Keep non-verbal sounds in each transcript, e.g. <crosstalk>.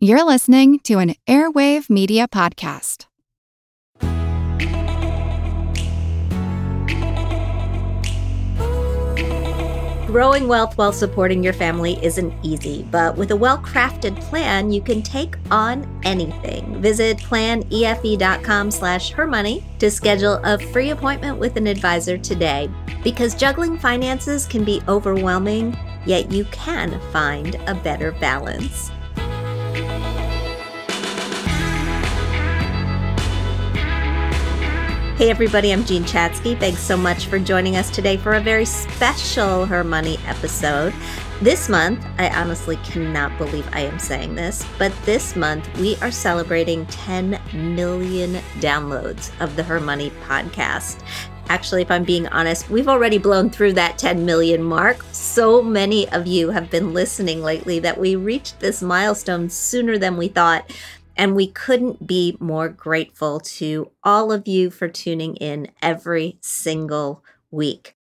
You're listening to an Airwave Media Podcast. Growing wealth while supporting your family isn't easy, but with a well crafted plan, you can take on anything. Visit planefe.com slash hermoney to schedule a free appointment with an advisor today. Because juggling finances can be overwhelming, yet you can find a better balance. Hey, everybody, I'm Jean Chatzky. Thanks so much for joining us today for a very special Her Money episode. This month, I honestly cannot believe I am saying this, but this month we are celebrating 10 million downloads of the Her Money podcast. Actually, if I'm being honest, we've already blown through that 10 million mark. So many of you have been listening lately that we reached this milestone sooner than we thought. And we couldn't be more grateful to all of you for tuning in every single week.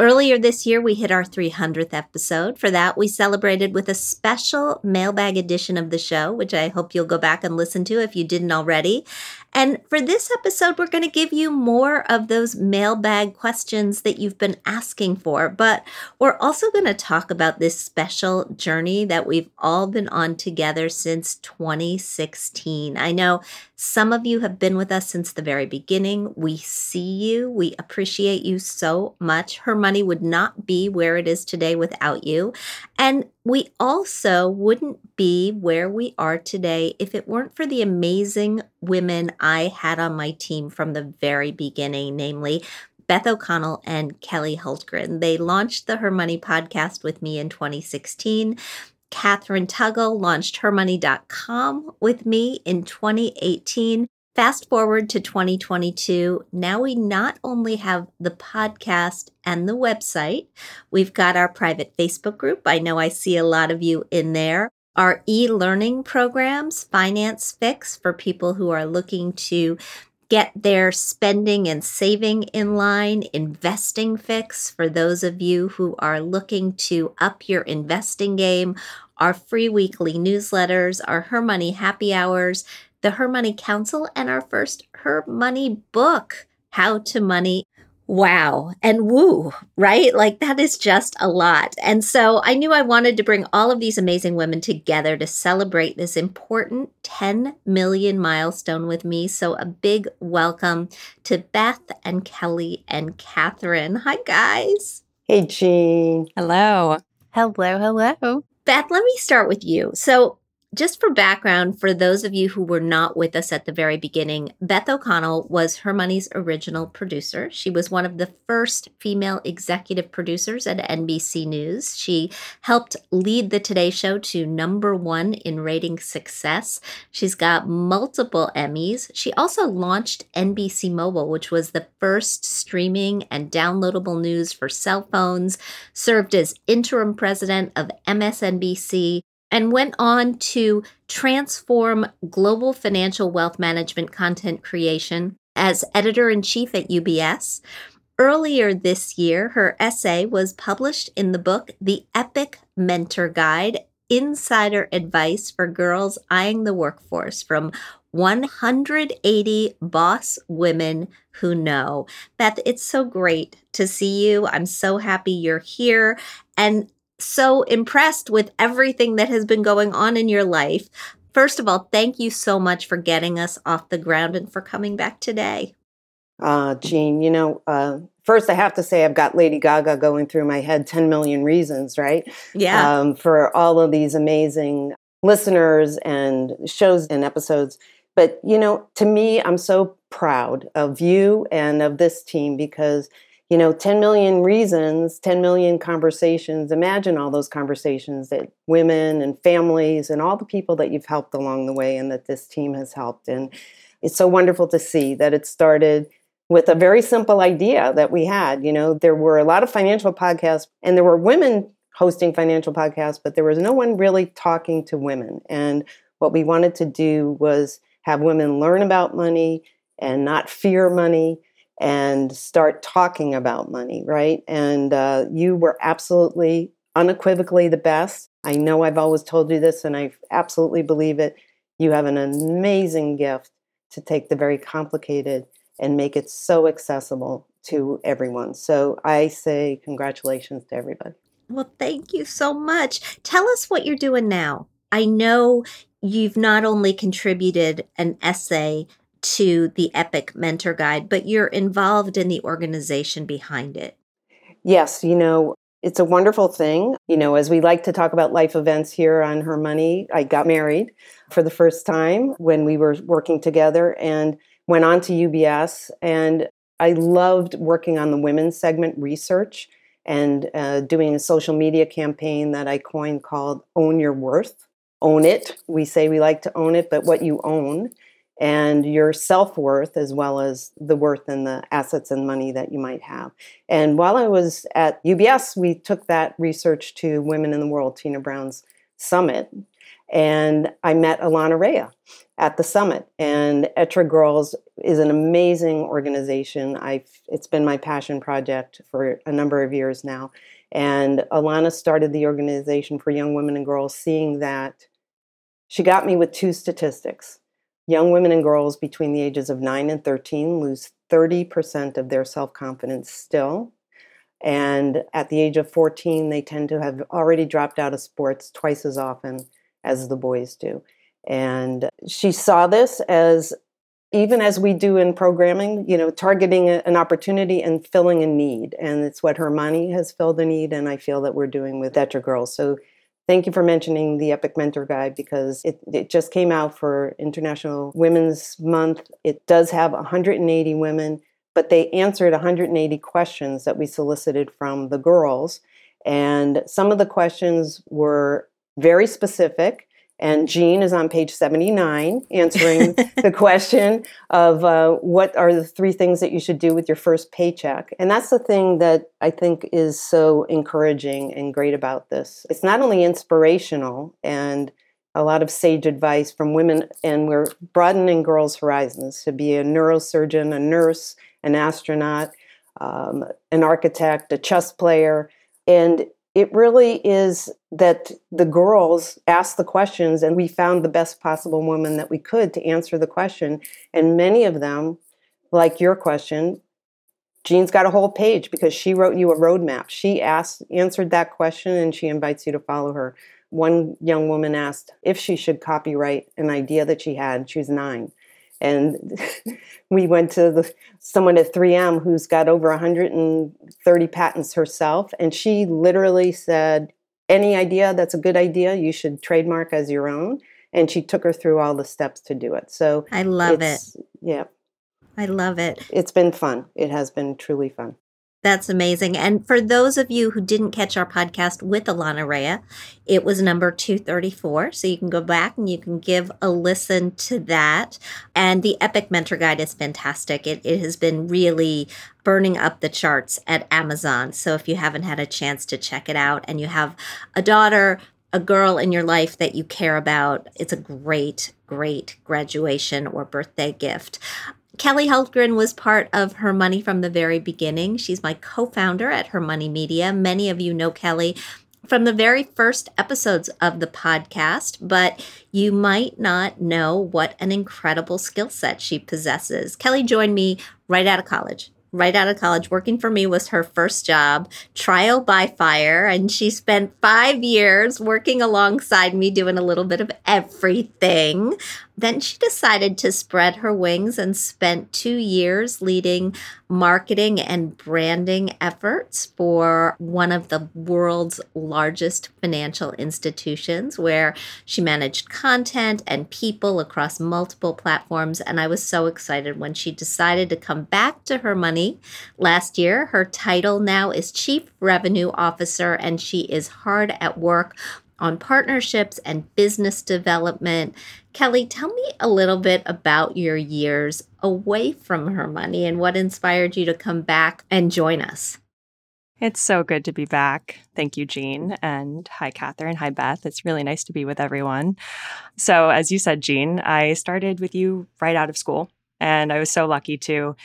Earlier this year, we hit our 300th episode. For that, we celebrated with a special mailbag edition of the show, which I hope you'll go back and listen to if you didn't already. And for this episode, we're going to give you more of those mailbag questions that you've been asking for. But we're also going to talk about this special journey that we've all been on together since 2016. I know some of you have been with us since the very beginning. We see you, we appreciate you so much. Her money would not be where it is today without you. And we also wouldn't be where we are today if it weren't for the amazing women I had on my team from the very beginning, namely Beth O'Connell and Kelly Hultgren. They launched the Her Money podcast with me in 2016. Kathryn Tuggle launched hermoney.com with me in 2018. Fast forward to 2022. Now we not only have the podcast and the website, we've got our private Facebook group. I know I see a lot of you in there. Our e learning programs, Finance Fix for people who are looking to get their spending and saving in line, investing fix for those of you who are looking to up your investing game, our free weekly newsletters, our Her Money happy hours, the Her Money Council, and our first Her Money book, How to Money. Wow. And woo, right? Like that is just a lot. And so I knew I wanted to bring all of these amazing women together to celebrate this important 10 million milestone with me. So a big welcome to Beth and Kelly and Kathryn. Hi, guys. Hey, Jean. Hello. Hello, hello. Beth, let me start with you. So just for background, for those of you who were not with us at the very beginning, Beth O'Connell was Her Money's original producer. She was one of the first female executive producers at NBC News. She helped lead the Today Show to number one in rating success. She's got multiple Emmys. She also launched NBC Mobile, which was the first streaming and downloadable news for cell phones, served as interim president of MSNBC and went on to transform global financial wealth management content creation as editor in chief at UBS. Earlier this year, her essay was published in the book The Epic Mentor Guide Insider Advice for Girls Eyeing the Workforce from 180 boss women who know. Beth, it's so great to see you. I'm so happy you're here. And so impressed with everything that has been going on in your life. First of all, thank you so much for getting us off the ground and for coming back today. Uh, Jean, you know, uh, first I have to say I've got Lady Gaga going through my head 10 million reasons, right? Yeah. Um, for all of these amazing listeners and shows and episodes. But, you know, to me, I'm so proud of you and of this team because you know 10 million reasons 10 million conversations. Imagine all those conversations that women and families and all the people that you've helped along the way and that this team has helped and it's so wonderful to see that it started with a very simple idea that we had you know there were a lot of financial podcasts and there were women hosting financial podcasts but there was no one really talking to women. And what we wanted to do was have women learn about money and not fear money and start talking about money, right? And uh, you were absolutely unequivocally the best. I know I've always told you this, and I absolutely believe it. You have an amazing gift to take the very complicated and make it so accessible to everyone. So I say congratulations to everybody. Well, thank you so much. Tell us what you're doing now. I know you've not only contributed an essay to the Epic Mentor Guide, but you're involved in the organization behind it. Yes, you know, it's a wonderful thing. You know, as we like to talk about life events here on Her Money, I got married for the first time when we were working together and went on to UBS. And I loved working on the women's segment research and uh, doing a social media campaign that I coined called Own Your Worth. Own it. We say we like to own it, but what you own and your self worth, as well as the worth and the assets and money that you might have. And while I was at UBS, we took that research to Women in the World, Tina Brown's summit. And I met Alana Rea at the summit. And Etra Girls is an amazing organization. I've, it's been my passion project for a number of years now. And Alana started the organization for young women and girls, seeing that she got me with two statistics young women and girls between the ages of 9 and 13 lose 30% of their self confidence still. And at the age of 14, they tend to have already dropped out of sports twice as often as the boys do. And she saw this as, even as we do in programming, you know, targeting a, an opportunity and filling a need. And it's what Her Money has filled a need, and I feel that we're doing with Etra Girls. So Thank you for mentioning the Epic Mentor Guide because it, it just came out for International Women's Month. It does have 180 women, but they answered 180 questions that we solicited from the girls. And some of the questions were very specific and Jean is on page 79 answering <laughs> the question of uh, what are the three things that you should do with your first paycheck. And that's the thing that I think is so encouraging and great about this. It's not only inspirational and a lot of sage advice from women, and we're broadening girls' horizons to be a neurosurgeon, a nurse, an astronaut, um, an architect, a chess player. And it really is that the girls asked the questions and we found the best possible woman that we could to answer the question. And many of them, like your question, Jean's got a whole page because she wrote you a roadmap. She asked, answered that question, and she invites you to follow her. One young woman asked if she should copyright an idea that she had. She was nine and <laughs> we went to the, someone at 3M who's got over 130 patents herself, and she literally said, "Any idea that's a good idea, you should trademark as your own." And she took her through all the steps to do it. So I love it. Yeah, I love it. It's been fun. It has been truly fun. That's amazing. And for those of you who didn't catch our podcast with Alana Rea, it was number 234. So you can go back and you can give a listen to that. And the Epic Mentor Guide is fantastic. It, it has been really burning up the charts at Amazon. So if you haven't had a chance to check it out and you have a daughter, a girl in your life that you care about, it's a great, great graduation or birthday gift. Kelly Hultgren was part of Her Money from the very beginning. She's my co founder at Her Money Media. Many of you know Kelly from the very first episodes of the podcast, but you might not know what an incredible skill set she possesses. Kelly joined me right out of college right out of college. Working for me was her first job, trial by fire. And she spent five years working alongside me, doing a little bit of everything. Then she decided to spread her wings and spent two years leading marketing and branding efforts for one of the world's largest financial institutions, where she managed content and people across multiple platforms. And I was so excited when she decided to come back to her money last year. Her title now is Chief Revenue Officer, and she is hard at work on partnerships and business development. Kelly, tell me a little bit about your years away from her money and what inspired you to come back and join us. It's so good to be back. Thank you, Jean. And hi, Kathryn. Hi, Beth. It's really nice to be with everyone. So, as you said, Jean, I started with you right out of school, and I was so lucky to.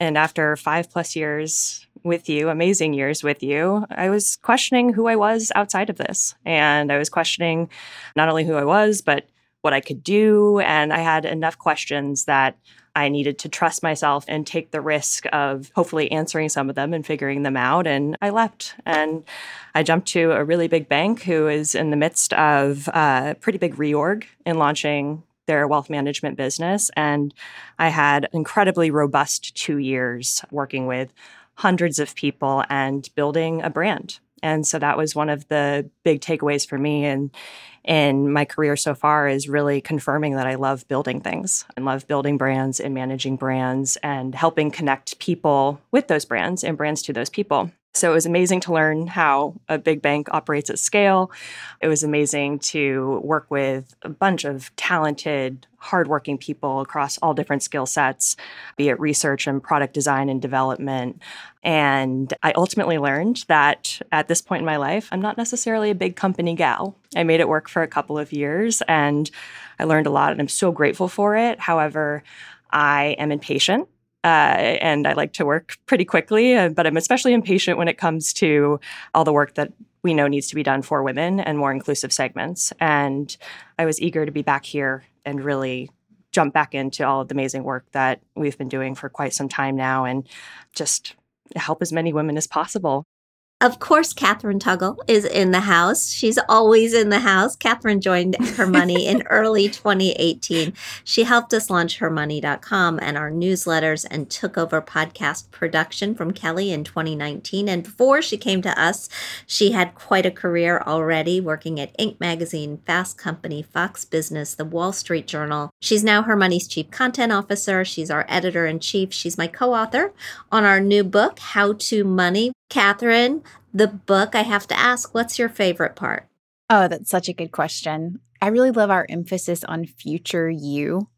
And after five plus years with you, amazing years with you, I was questioning who I was outside of this. And I was questioning not only who I was, but what I could do. And I had enough questions that I needed to trust myself and take the risk of hopefully answering some of them and figuring them out. And I left and I jumped to a really big bank who is in the midst of a pretty big reorg in launching their wealth management business. And I had incredibly robust two years working with hundreds of people and building a brand. And so that was one of the big takeaways for me and in my career so far is really confirming that I love building things and love building brands and managing brands and helping connect people with those brands and brands to those people. So it was amazing to learn how a big bank operates at scale. It was amazing to work with a bunch of talented, hardworking people across all different skill sets, be it research and product design and development. And I ultimately learned that at this point in my life, I'm not necessarily a big company gal. I made it work for a couple of years and I learned a lot and I'm so grateful for it. However, I am impatient uh, and I like to work pretty quickly, uh, but I'm especially impatient when it comes to all the work that we know needs to be done for women and more inclusive segments. And I was eager to be back here and really jump back into all of the amazing work that we've been doing for quite some time now and just help as many women as possible. Of course, Kathryn Tuggle is in the house. She's always in the house. Kathryn joined Her Money in <laughs> early 2018. She helped us launch hermoney.com and our newsletters and took over podcast production from Kelly in 2019. And before she came to us, she had quite a career already working at Inc. Magazine, Fast Company, Fox Business, The Wall Street Journal. She's now Her Money's Chief Content Officer. She's our editor in chief. She's my co author on our new book, How to Money Kathryn, the book, I have to ask, what's your favorite part? Oh, that's such a good question. I really love our emphasis on future you,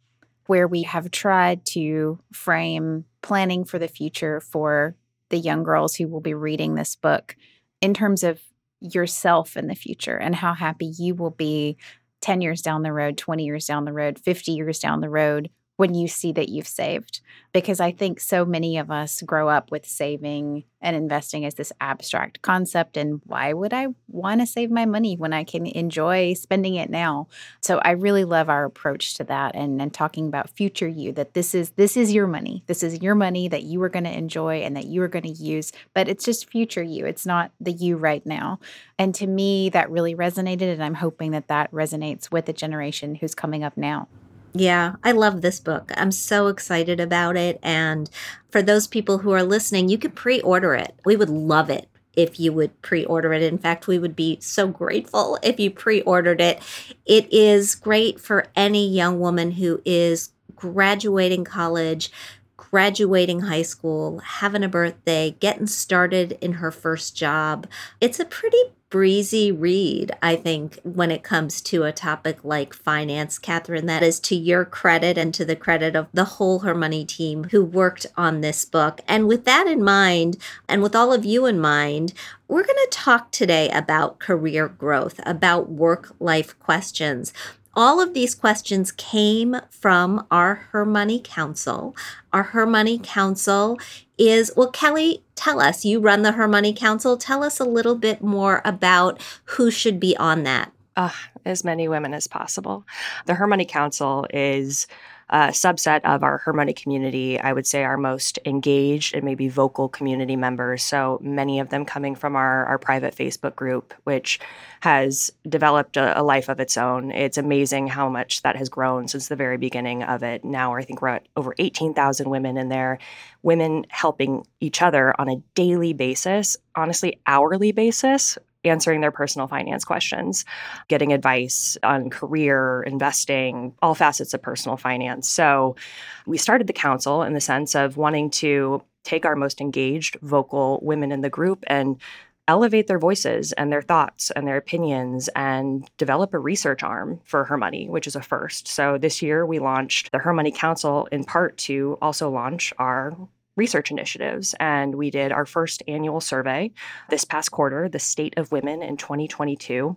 where we have tried to frame planning for the future for the young girls who will be reading this book in terms of yourself in the future and how happy you will be 10 years down the road, 20 years down the road, 50 years down the road when you see that you've saved. Because I think so many of us grow up with saving and investing as this abstract concept. And why would I want to save my money when I can enjoy spending it now? So I really love our approach to that and, and talking about future you, that this is this is your money. This is your money that you are going to enjoy and that you are going to use, but it's just future you. It's not the you right now. And to me, that really resonated. And I'm hoping that that resonates with the generation who's coming up now. Yeah, I love this book. I'm so excited about it. And for those people who are listening, you can pre order it. We would love it if you would pre order it. In fact, we would be so grateful if you pre ordered it. It is great for any young woman who is graduating college, graduating high school, having a birthday, getting started in her first job. It's a pretty breezy read, I think, when it comes to a topic like finance, Kathryn. That is to your credit and to the credit of the whole Her Money team who worked on this book. And with that in mind, and with all of you in mind, we're going to talk today about career growth, about work life questions. All of these questions came from our Her Money Council. Our Her Money Council is, well, Kelly, tell us, you run the Her Money Council. Tell us a little bit more about who should be on that. Uh, as many women as possible. The Her Money Council is a subset of our Her Money community, I would say our most engaged and maybe vocal community members. So many of them coming from our, our private Facebook group, which has developed a, a life of its own. It's amazing how much that has grown since the very beginning of it. Now I think we're at over 18,000 women in there, women helping each other on a daily basis, honestly, hourly basis answering their personal finance questions, getting advice on career, investing, all facets of personal finance. So we started the council in the sense of wanting to take our most engaged, vocal women in the group and elevate their voices and their thoughts and their opinions and develop a research arm for Her Money, which is a first. So this year we launched the Her Money Council in part to also launch our research initiatives. And we did our first annual survey this past quarter, the state of women in 2022.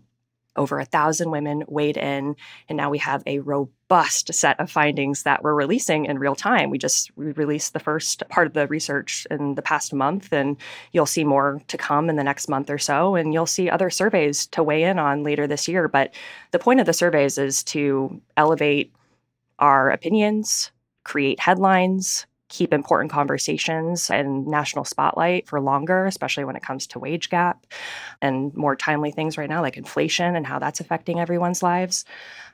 over a thousand women weighed in, and now we have a robust set of findings that we're releasing in real time. We just re- released the first part of the research in the past month, and you'll see more to come in the next month or so, and you'll see other surveys to weigh in on later this year. But the point of the surveys is to elevate our opinions, create headlines, keep important conversations and national spotlight for longer, especially when it comes to wage gap and more timely things right now, like inflation and how that's affecting everyone's lives.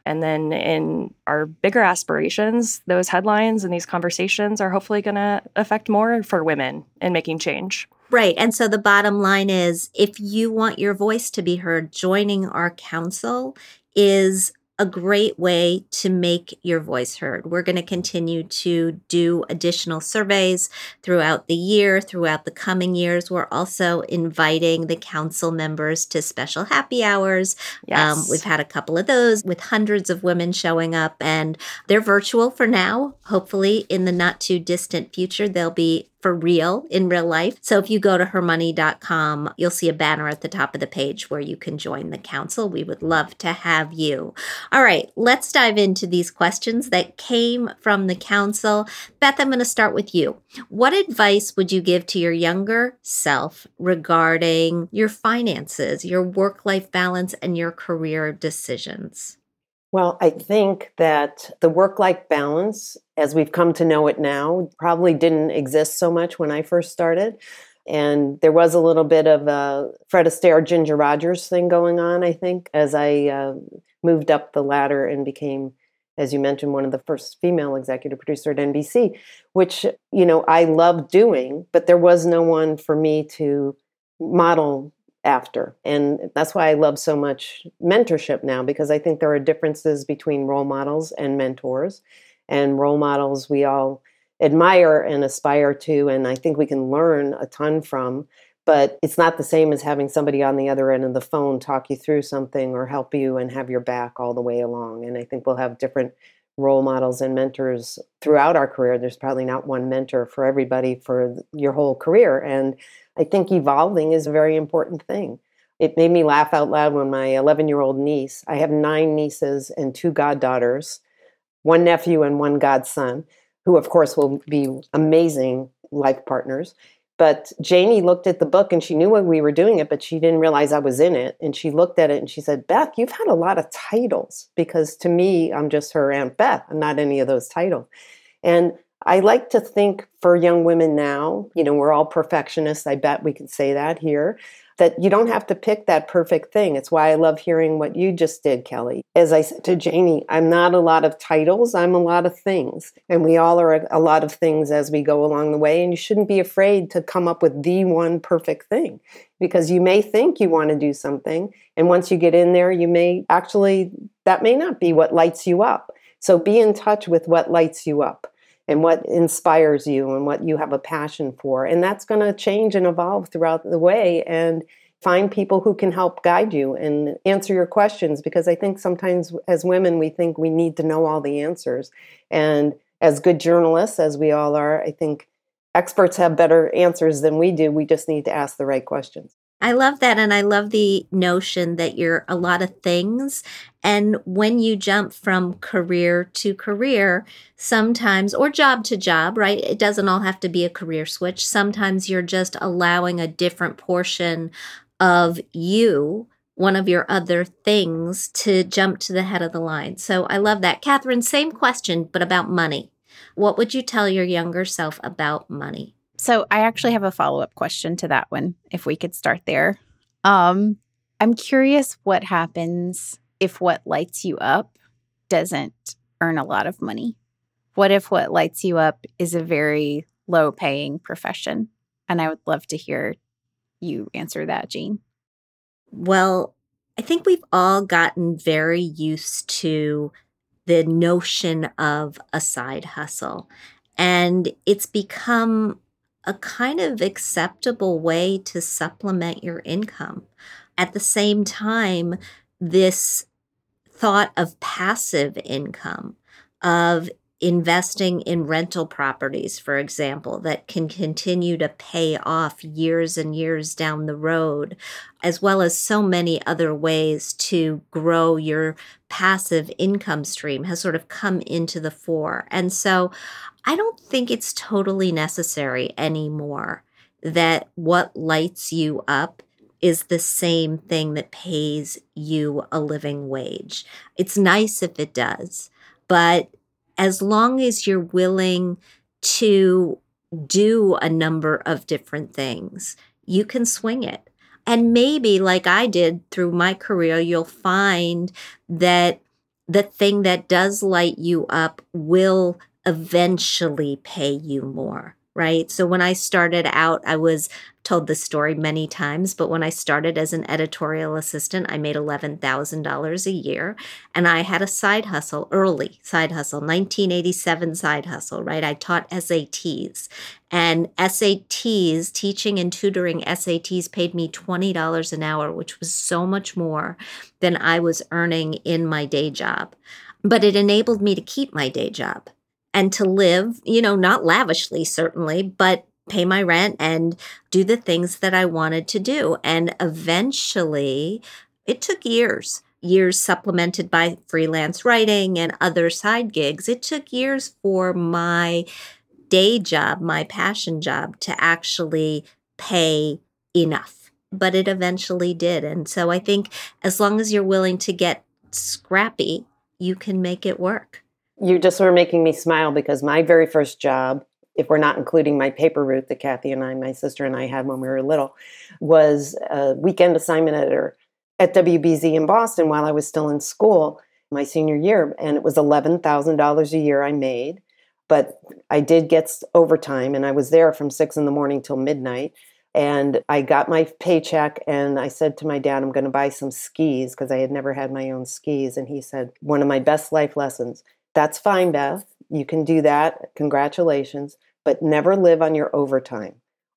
And then in our bigger aspirations, those headlines and these conversations are hopefully going to affect more for women in making change. Right. And so the bottom line is if you want your voice to be heard, joining our council is a great way to make your voice heard. We're going to continue to do additional surveys throughout the year, throughout the coming years. We're also inviting the council members to special happy hours. Um, Yes. Um, we've had a couple of those with hundreds of women showing up, and they're virtual for now. Hopefully, in the not too distant future, they'll be for real in real life. So if you go to hermoney.com, you'll see a banner at the top of the page where you can join the council. We would love to have you. All right, let's dive into these questions that came from the council. Beth, I'm going to start with you. What advice would you give to your younger self regarding your finances, your work life balance, and your career decisions? Well, I think that the work life balance, as we've come to know it now, probably didn't exist so much when I first started. And there was a little bit of a Fred Astaire, Ginger Rogers thing going on, I think, as I uh, moved up the ladder and became, as you mentioned, one of the first female executive producer at NBC, which, you know, I loved doing, but there was no one for me to model after. And that's why I love so much mentorship now because I think there are differences between role models and mentors. And role models we all admire and aspire to, and I think we can learn a ton from. But it's not the same as having somebody on the other end of the phone talk you through something or help you and have your back all the way along. And I think we'll have different role models and mentors throughout our career. There's probably not one mentor for everybody for your whole career. And I think evolving is a very important thing. It made me laugh out loud when my 11 year old niece, I have nine nieces and two goddaughters, one nephew and one godson, who, of course, will be amazing life partners. But Janie looked at the book and she knew when we were doing it, but she didn't realize I was in it. And she looked at it and she said, Beth, you've had a lot of titles because to me, I'm just her Aunt Beth. I'm not any of those titles. And I like to think for young women now, you know, we're all perfectionists. I bet we can say that here, that you don't have to pick that perfect thing. It's why I love hearing what you just did, Kelly. As I said to Janie, I'm not a lot of titles, I'm a lot of things. And we all are a lot of things as we go along the way. And you shouldn't be afraid to come up with the one perfect thing because you may think you want to do something. And once you get in there, you may actually, that may not be what lights you up. So be in touch with what lights you up and what inspires you and what you have a passion for. And that's going to change and evolve throughout the way. And find people who can help guide you and answer your questions because I think sometimes as women, we think we need to know all the answers. And as good journalists, as we all are, I think experts have better answers than we do. We just need to ask the right questions. I love that. And I love the notion that you're a lot of things. And when you jump from career to career, sometimes, or job to job, right? It doesn't all have to be a career switch. Sometimes you're just allowing a different portion of you, one of your other things, to jump to the head of the line. So I love that. Kathryn, same question, but about money. What would you tell your younger self about money? So I actually have a follow up question to that one, if we could start there. Um, I'm curious what happens if what lights you up doesn't earn a lot of money. What if what lights you up is a very low paying profession? And I would love to hear you answer that, Jean. Well, I think we've all gotten very used to the notion of a side hustle, and it's become a kind of acceptable way to supplement your income. At the same time, this thought of passive income, of investing in rental properties, for example, that can continue to pay off years and years down the road, as well as so many other ways to grow your passive income stream has sort of come into the fore. And so I don't think it's totally necessary anymore that what lights you up is the same thing that pays you a living wage. It's nice if it does, but as long as you're willing to do a number of different things, you can swing it. And maybe, like I did through my career, you'll find that the thing that does light you up will eventually pay you more right? So when I started out, I was told this story many times, but when I started as an editorial assistant, I made $11,000 a year and I had a side hustle, early side hustle, 1987 side hustle, right? I taught SATs and SATs, teaching and tutoring SATs paid me $20 an hour, which was so much more than I was earning in my day job. But it enabled me to keep my day job and to live, you know, not lavishly, certainly, but pay my rent and do the things that I wanted to do. And eventually, it took years, years supplemented by freelance writing and other side gigs. It took years for my day job, my passion job, to actually pay enough. But it eventually did. And so I think as long as you're willing to get scrappy, you can make it work you just were making me smile because my very first job, if we're not including my paper route that Kathy and I, my sister and I had when we were little, was a weekend assignment editor at WBZ in Boston while I was still in school, my senior year. And it was $11,000 a year I made. But I did get overtime and I was there from six in the morning till midnight. And I got my paycheck and I said to my dad, I'm going to buy some skis because I had never had my own skis. And he said, One of my best life lessons that's fine, Beth. You can do that. Congratulations. But never live on your overtime.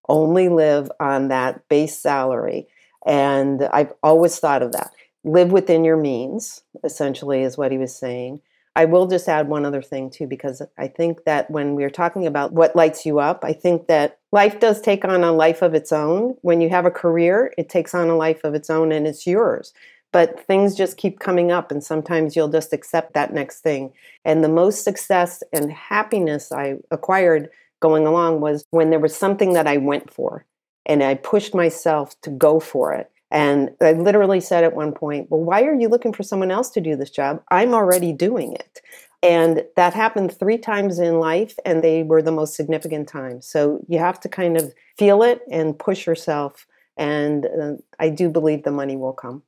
Only live on that base salary. And I've always thought of that. Live within your means, essentially, is what he was saying. I will just add one other thing, too, because I think that when we're talking about what lights you up, I think that life does take on a life of its own. When you have a career, it takes on a life of its own and it's yours but things just keep coming up and sometimes you'll just accept that next thing. And the most success and happiness i acquired going along was when there was something that i went for and i pushed myself to go for it. And i literally said at one point well why are you looking for someone else to do this job? I'm already doing it. And that happened three times in life and they were the most significant times. So you have to kind of feel it and push yourself and uh, i do believe the money will come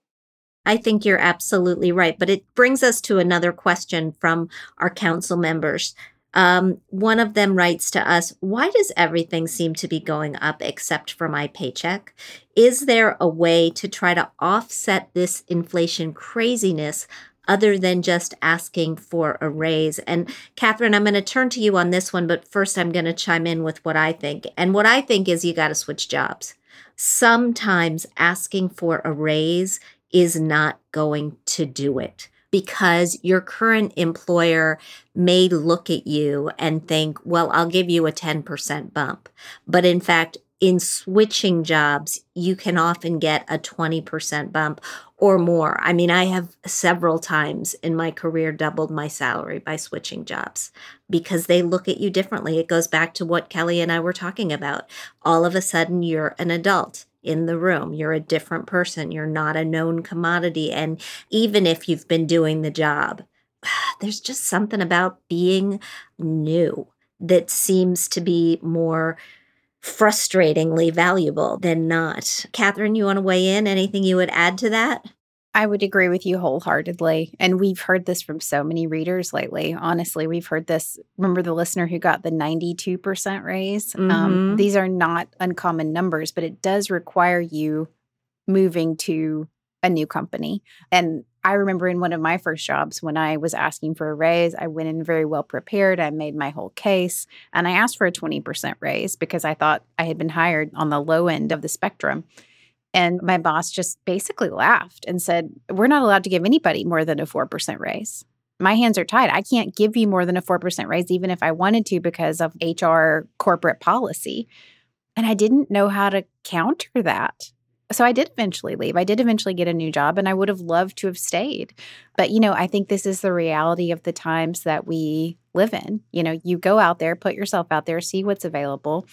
I think you're absolutely right. But it brings us to another question from our council members. Um, one of them writes to us, Why does everything seem to be going up except for my paycheck? Is there a way to try to offset this inflation craziness other than just asking for a raise? And Kathryn, I'm going to turn to you on this one, but first I'm going to chime in with what I think. And what I think is you got to switch jobs. Sometimes asking for a raise is not going to do it because your current employer may look at you and think, well, I'll give you a 10% bump. But in fact, in switching jobs, you can often get a 20% bump or more. I mean, I have several times in my career doubled my salary by switching jobs because they look at you differently. It goes back to what Kelly and I were talking about. All of a sudden, you're an adult in the room. You're a different person. You're not a known commodity. And even if you've been doing the job, <sighs> there's just something about being new that seems to be more frustratingly valuable than not. Kathryn, you want to weigh in? Anything you would add to that? I would agree with you wholeheartedly. And we've heard this from so many readers lately. Honestly, we've heard this. Remember the listener who got the 92% raise? Um, mm-hmm. Um, these are not uncommon numbers, but it does require you moving to a new company. And I remember in one of my first jobs when I was asking for a raise, I went in very well prepared. I made my whole case and I asked for a 20% raise because I thought I had been hired on the low end of the spectrum. And my boss just basically laughed and said, We're not allowed to give anybody more than a 4% raise. my hands are tied. I can't give you more than a 4% raise, even if I wanted to, because of HR corporate policy. And I didn't know how to counter that. So I did eventually leave. I did eventually get a new job and I would have loved to have stayed. But, you know, I think this is the reality of the times that we live in. You know, you go out there, put yourself out there, see what's available.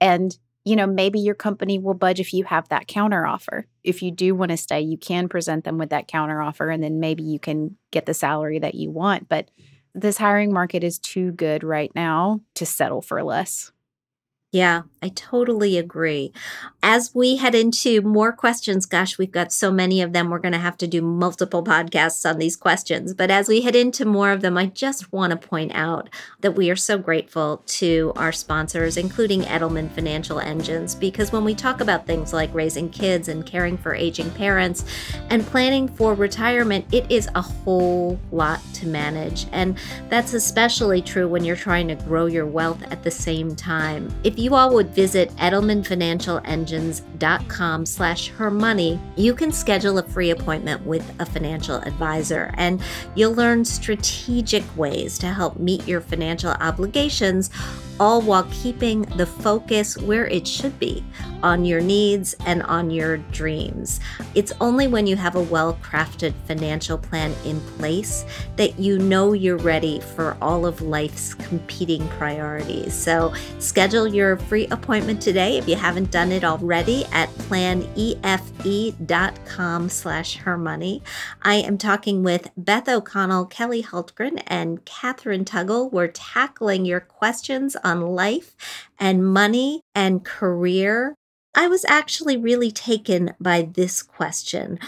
And you know, maybe your company will budge if you have that counter offer. If you do want to stay, you can present them with that counter offer and then maybe you can get the salary that you want. But this hiring market is too good right now to settle for less. Yeah, I totally agree. As we head into more questions, gosh, we've got so many of them. We're going to have to do multiple podcasts on these questions. But as we head into more of them, I just want to point out that we are so grateful to our sponsors, including Edelman Financial Engines, because when we talk about things like raising kids and caring for aging parents and planning for retirement, it is a whole lot to manage. And that's especially true when you're trying to grow your wealth at the same time. If you all would visit edelmanfinancialengines.com slash her money, you can schedule a free appointment with a financial advisor and you'll learn strategic ways to help meet your financial obligations all while keeping the focus where it should be on your needs and on your dreams. It's only when you have a well crafted financial plan in place that you know you're ready for all of life's competing priorities. So schedule your free appointment today if you haven't done it already at planefe.com slash hermoney. I am talking with Beth O'Connell, Kelly Hultgren, and Kathryn Tuggle. We're tackling your questions on life and money and career, I was actually really taken by this question.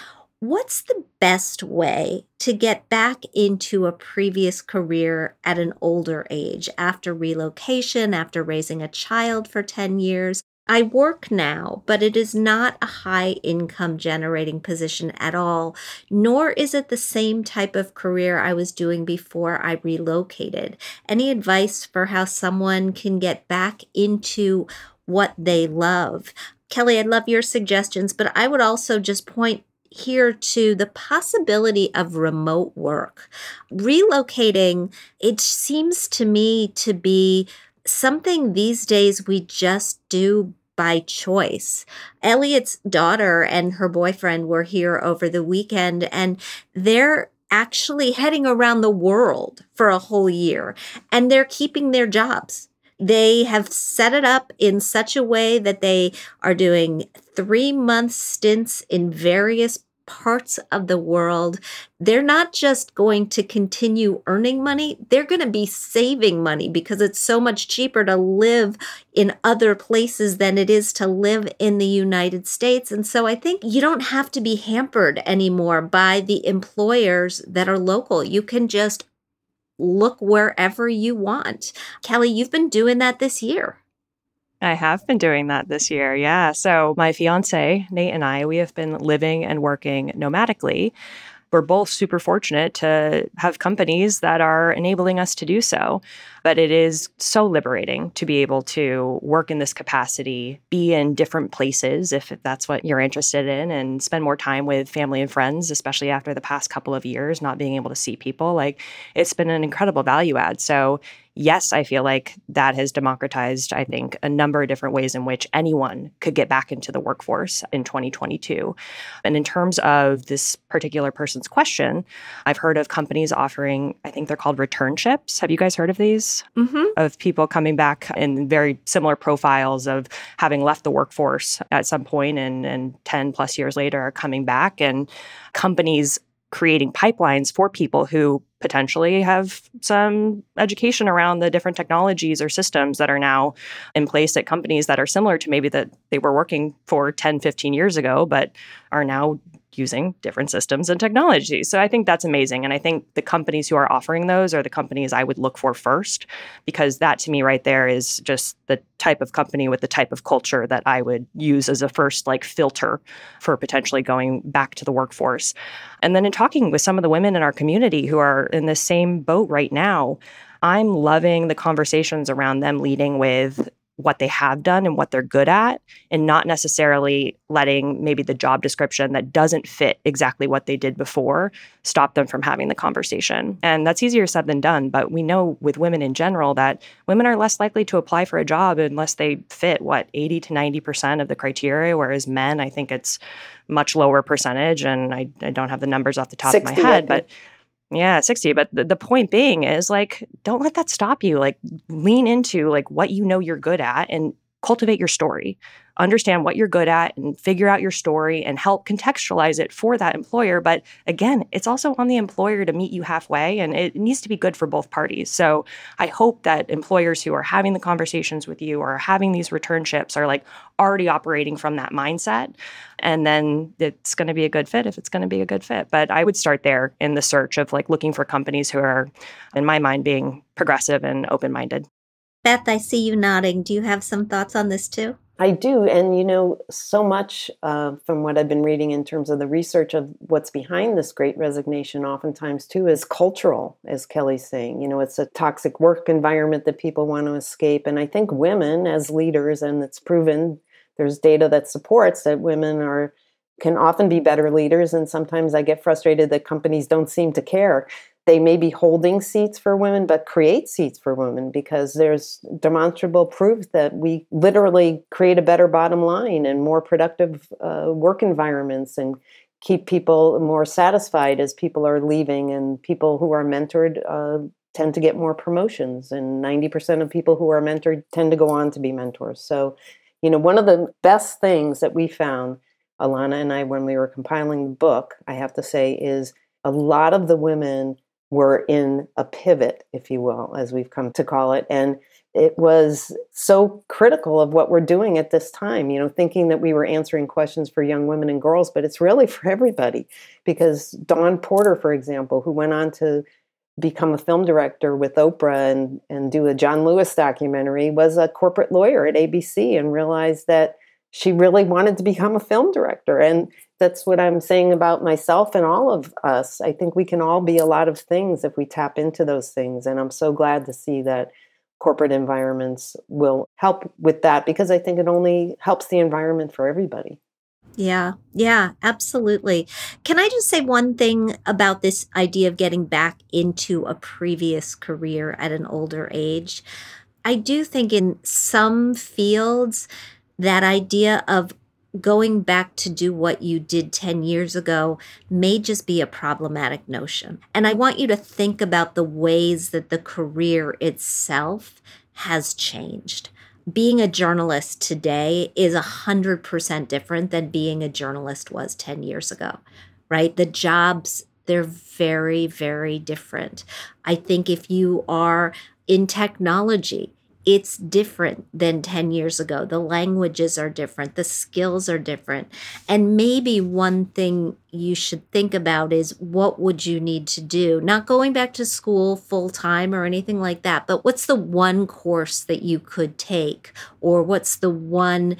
What's the best way to get back into a previous career at an older age after relocation, after raising a child for 10 years? I work now, but it is not a high income generating position at all, nor is it the same type of career I was doing before I relocated. Any advice for how someone can get back into what they love? Kelly, I'd love your suggestions, but I would also just point here to the possibility of remote work. Relocating, it seems to me to be something these days we just do by choice. Elliot's daughter and her boyfriend were here over the weekend and they're actually heading around the world for a whole year and they're keeping their jobs. They have set it up in such a way that they are doing three month stints in various parts of the world, they're not just going to continue earning money, they're going to be saving money because it's so much cheaper to live in other places than it is to live in the United States. And so I think you don't have to be hampered anymore by the employers that are local. You can just look wherever you want. Kelly, you've been doing that this year. I have been doing that this year. Yeah. So, my fiance, Nate, and I, we have been living and working nomadically. We're both super fortunate to have companies that are enabling us to do so. But it is so liberating to be able to work in this capacity, be in different places if that's what you're interested in, and spend more time with family and friends, especially after the past couple of years, not being able to see people. Like it's been an incredible value add. So yes, I feel like that has democratized, I think, a number of different ways in which anyone could get back into the workforce in 2022. And in terms of this particular person's question, I've heard of companies offering, I think they're called returnships. Have you guys heard of these? Mm-hmm. Of people coming back in very similar profiles of having left the workforce at some point and, and 10 plus years later are coming back. And companies creating pipelines for people who potentially have some education around the different technologies or systems that are now in place at companies that are similar to maybe that they were working for 10 15 years ago but are now using different systems and technologies. So I think that's amazing. And I think the companies who are offering those are the companies I would look for first, because that to me right there is just the type of company with the type of culture that I would use as a first like filter for potentially going back to the workforce. And then in talking with some of the women in our community who are in the same boat right now, I'm loving the conversations around them leading with what they have done and what they're good at, and not necessarily letting maybe the job description that doesn't fit exactly what they did before stop them from having the conversation. And that's easier said than done. But we know with women in general that women are less likely to apply for a job unless they fit what 80 to 90% of the criteria, whereas men, I think it's much lower percentage. And I, I don't have the numbers off the top of my head, but yeah, 60. But the, the point being is like, don't let that stop you. Like, lean into like what you know you're good at and cultivate your story understand what you're good at and figure out your story and help contextualize it for that employer. But again, it's also on the employer to meet you halfway and it needs to be good for both parties. So I hope that employers who are having the conversations with you or having these returnships are like already operating from that mindset. And then it's going to be a good fit if it's going to be a good fit. But I would start there in the search of like looking for companies who are, in my mind, being progressive and open minded. Beth, I see you nodding. Do you have some thoughts on this too? I do. And, you know, so much uh, from what I've been reading in terms of the research of what's behind this great resignation, oftentimes too, is cultural, as Kelly's saying. You know, it's a toxic work environment that people want to escape. And I think women as leaders, and it's proven there's data that supports that women are can often be better leaders and sometimes i get frustrated that companies don't seem to care they may be holding seats for women, but create seats for women because there's demonstrable proof that we literally create a better bottom line and more productive uh, work environments and keep people more satisfied as people are leaving. And people who are mentored uh, tend to get more promotions. And 90% of people who are mentored tend to go on to be mentors. So, you know, one of the best things that we found, Alana and I, when we were compiling the book, I have to say, is a lot of the women were in a pivot, if you will, as we've come to call it. And it was so critical of what we're doing at this time, you know, thinking that we were answering questions for young women and girls, but it's really <laughs> for everybody. Because Dawn Porter, for example, who went on to become a film director with Oprah and, and do a John Lewis documentary, was a corporate lawyer at ABC and realized that she really wanted to become a film director. And that's what I'm saying about myself and all of us. I think we can all be a lot of things if we tap into those things. And I'm so glad to see that corporate environments will help with that because I think it only helps the environment for everybody. Yeah, yeah, absolutely. Can I just say one thing about this idea of getting back into a previous career at an older age? I do think in some fields, that idea of going back to do what you did 10 years ago may just be a problematic notion. And I want you to think about the ways that the career itself has changed. Being a journalist today is 100% different than being a journalist was 10 years ago, right? The jobs, they're very, very different. I think if you are in technology, it's different than 10 years ago. The languages are different, the skills are different. And maybe one thing you should think about is what would you need to do? Not going back to school full time or anything like that, but what's the one course that you could take or what's the one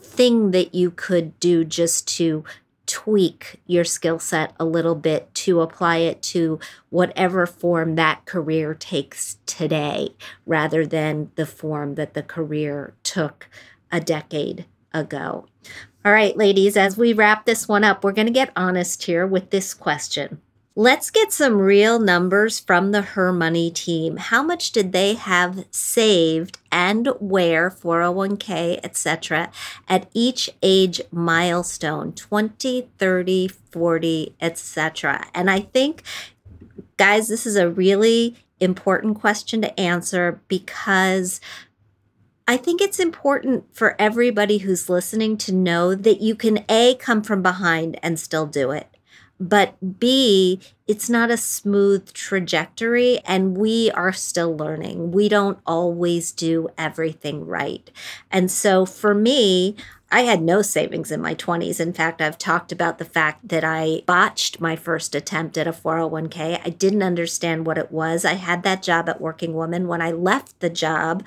thing that you could do just to tweak your skill set a little bit to apply it to whatever form that career takes today rather than the form that the career took a decade ago. All right, ladies, as we wrap this one up, we're going to get honest here with this question. Let's get some real numbers from the Her Money team. How much did they have saved and where 401k, etc. at each age milestone 20, 30, 40, etc. And I think guys, this is a really important question to answer because I think it's important for everybody who's listening to know that you can A, come from behind and still do it but B, it's not a smooth trajectory and we are still learning. We don't always do everything right. And so for me, I had no savings in my 20s. In fact, I've talked about the fact that I botched my first attempt at a 401k. I didn't understand what it was. I had that job at Working Woman. When I left the job,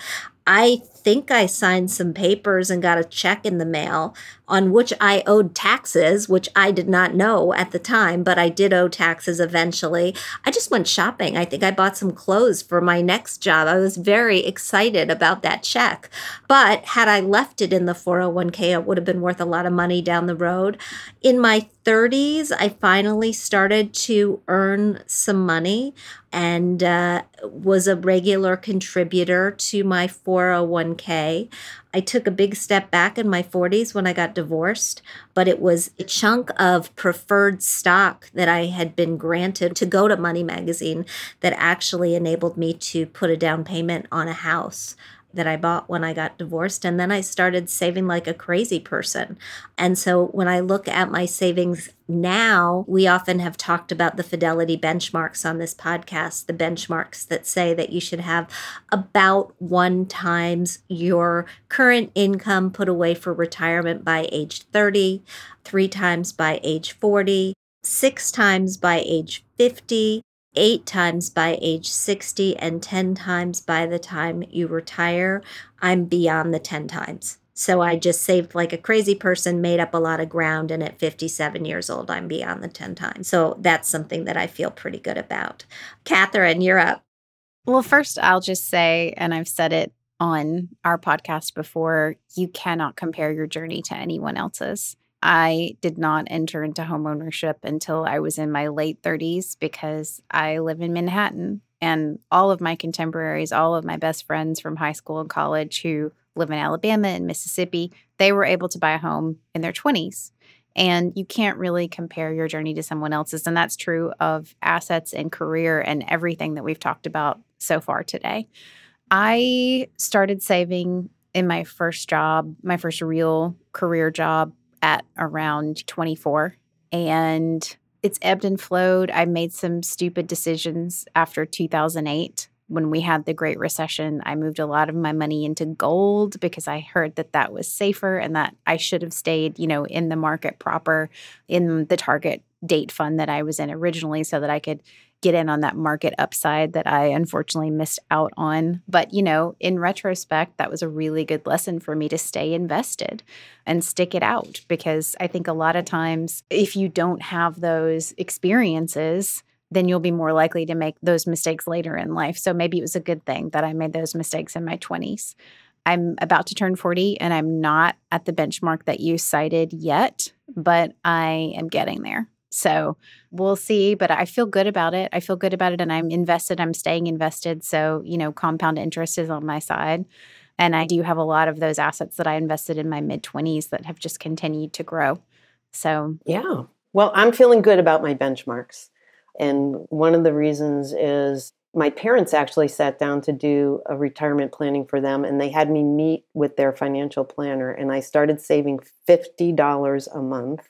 I think I signed some papers and got a check in the mail, on which I owed taxes, which I did not know at the time, but I did owe taxes eventually. I just went shopping. I think I bought some clothes for my next job. I was very excited about that check. But had I left it in the 401k, it would have been worth a lot of money down the road. In my 30s, I finally started to earn some money and uh, was a regular contributor to my 401k. I took a big step back in my 40s when I got divorced, but it was a chunk of preferred stock that I had been granted to go to Money Magazine that actually enabled me to put a down payment on a house that I bought when I got divorced. And then I started saving like a crazy person. And so when I look at my savings now, we often have talked about the fidelity benchmarks on this podcast, the benchmarks that say that you should have about one times your current income put away for retirement by age 30, three times by age 40, six times by age 50, eight times by age 60 and 10 times by the time you retire, I'm beyond the 10 times. So I just saved like a crazy person, made up a lot of ground, and at 57 years old, I'm beyond the 10 times. So that's something that I feel pretty good about. Kathryn, you're up. Well, first, I'll just say, and I've said it on our podcast before, you cannot compare your journey to anyone else's. I did not enter into homeownership until I was in my late 30s because I live in Manhattan. And all of my contemporaries, all of my best friends from high school and college who live in Alabama and Mississippi, they were able to buy a home in their 20s. And you can't really compare your journey to someone else's. And that's true of assets and career and everything that we've talked about so far today. I started saving in my first job, my first real career job at around 24 and it's ebbed and flowed. I made some stupid decisions after 2008 when we had the Great Recession. I moved a lot of my money into gold because I heard that that was safer and that I should have stayed, you know, in the market proper in the target date fund that I was in originally so that I could get in on that market upside that I unfortunately missed out on. But, you know, in retrospect, that was a really good lesson for me to stay invested and stick it out because I think a lot of times if you don't have those experiences, then you'll be more likely to make those mistakes later in life. So maybe it was a good thing that I made those mistakes in my 20s. I'm about to turn 40 and I'm not at the benchmark that you cited yet, but I am getting there. So we'll see, but I feel good about it. I feel good about it and I'm invested. I'm staying invested. So, you know, compound interest is on my side. And I do have a lot of those assets that I invested in my mid 20s that have just continued to grow. So, yeah. Well, I'm feeling good about my benchmarks. And one of the reasons is my parents actually sat down to do a retirement planning for them and they had me meet with their financial planner and I started saving $50 a month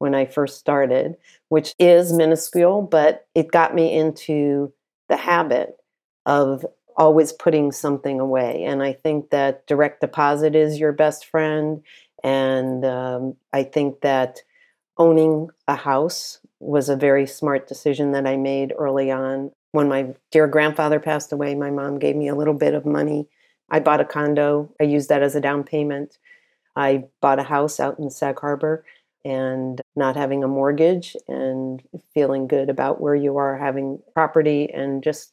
when I first started, which is minuscule, but it got me into the habit of always putting something away. And I think that direct deposit is your best friend. And um, I think that owning a house was a very smart decision that I made early on. When my dear grandfather passed away, my mom gave me a little bit of money. I bought a condo, I used that as a down payment. I bought a house out in Sag Harbor and not having a mortgage and feeling good about where you are having property and just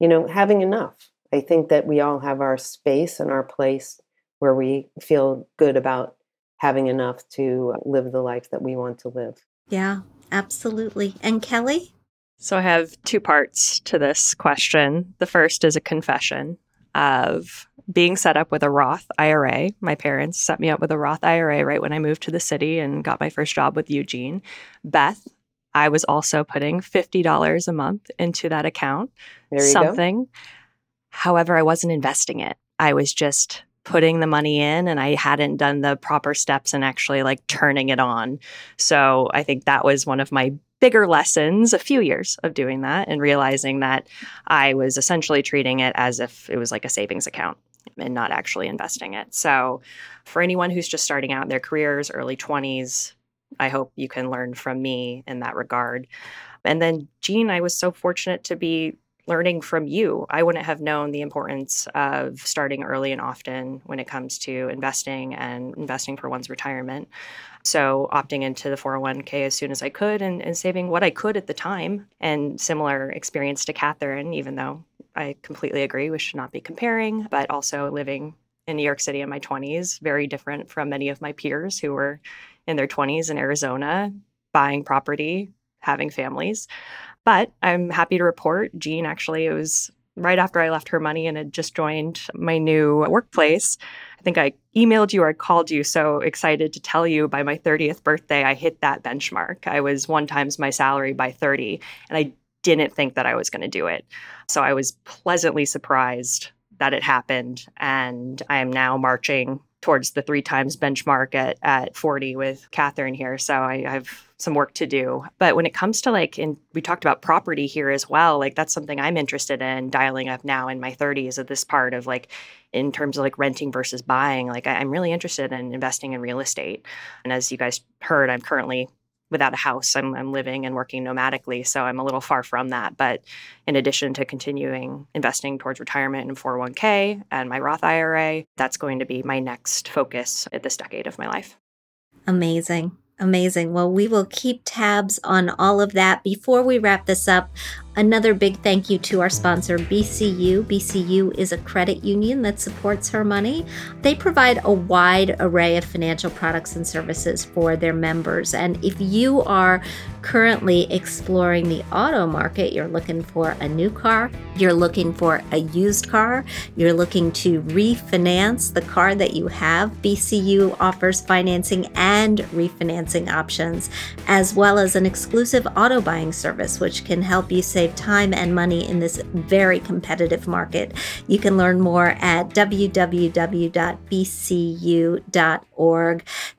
you know having enough. I think that we all have our space and our place where we feel good about having enough to live the life that we want to live. Yeah absolutely. And kelly? So i have two parts to this question. The first is a confession of being set up with a Roth IRA. My parents set me up with a Roth IRA right when I moved to the city and got my first job with Eugene. Beth, I was also putting $50 a month into that account. something. Go. However, I wasn't investing it. I was just putting the money in and I hadn't done the proper steps and actually like turning it on. So I think that was one of my bigger lessons, a few years of doing that and realizing that I was essentially treating it as if it was like a savings account and not actually investing it. So, for anyone who's just starting out in their careers, early 20s, I hope you can learn from me in that regard. And then, Jean, I was so fortunate to be learning from you. I wouldn't have known the importance of starting early and often when it comes to investing and investing for one's retirement. So, opting into the 401k as soon as I could and, and saving what I could at the time. And similar experience to Kathryn, even though I completely agree we should not be comparing, but also living in New York City in my 20s, very different from many of my peers who were in their 20s in Arizona, buying property, having families. But I'm happy to report, Jean actually, it was right after I left her money and had just joined my new workplace. I think I emailed you or I called you so excited to tell you by my 30th birthday, I hit that benchmark. I was one times my salary by 30, and I didn't think that I was going to do it. So I was pleasantly surprised that it happened. And I am now marching towards the three times benchmark at, at 40 with Kathryn here. So I, I have some work to do. But when it comes to like, and we talked about property here as well, like that's something I'm interested in dialing up now in my 30s at this part of like, in terms of like renting versus buying, like I, I'm really interested in investing in real estate. And as you guys heard, I'm currently without a house. I'm, I'm living and working nomadically, so I'm a little far from that. But in addition to continuing investing towards retirement in 401k and my Roth IRA, that's going to be my next focus at this decade of my life. Amazing. Amazing. Well, we will keep tabs on all of that. Before we wrap this up, Another big thank you to our sponsor, BCU. BCU is a credit union that supports her money. They provide a wide array of financial products and services for their members. And if you are currently exploring the auto market, you're looking for a new car, you're looking for a used car, you're looking to refinance the car that you have, BCU offers financing and refinancing options, as well as an exclusive auto buying service, which can help you save save time and money in this very competitive market. You can learn more at www.bcu.org.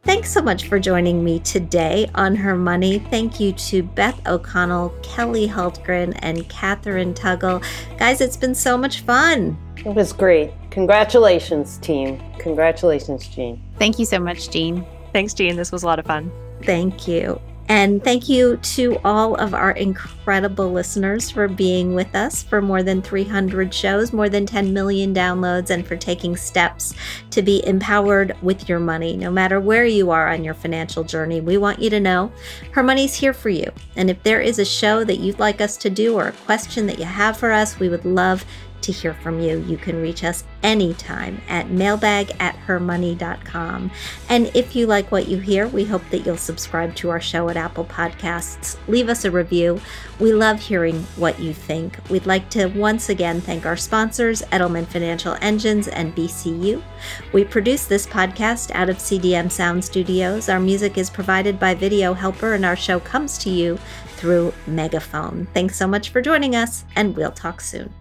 Thanks so much for joining me today on Her Money. Thank you to Beth O'Connell, Kelly Hultgren, and Kathryn Tuggle. Guys, it's been so much fun. It was great. Congratulations, team. Congratulations, Jean. Thank you so much, Jean. Thanks, Jean. This was a lot of fun. Thank you. And thank you to all of our incredible listeners for being with us for more than 300 shows, more than 10 million downloads, and for taking steps to be empowered with your money. No matter where you are on your financial journey, we want you to know her money's here for you. And if there is a show that you'd like us to do or a question that you have for us, we would love to hear from you. You can reach us anytime at mailbag at hermoney.com. And if you like what you hear, we hope that you'll subscribe to our show at Apple Podcasts. Leave us a review. We love hearing what you think. We'd like to once again thank our sponsors, Edelman Financial Engines and BCU. We produce this podcast out of CDM Sound Studios. Our music is provided by Video Helper, and our show comes to you through Megaphone. Thanks so much for joining us, and we'll talk soon.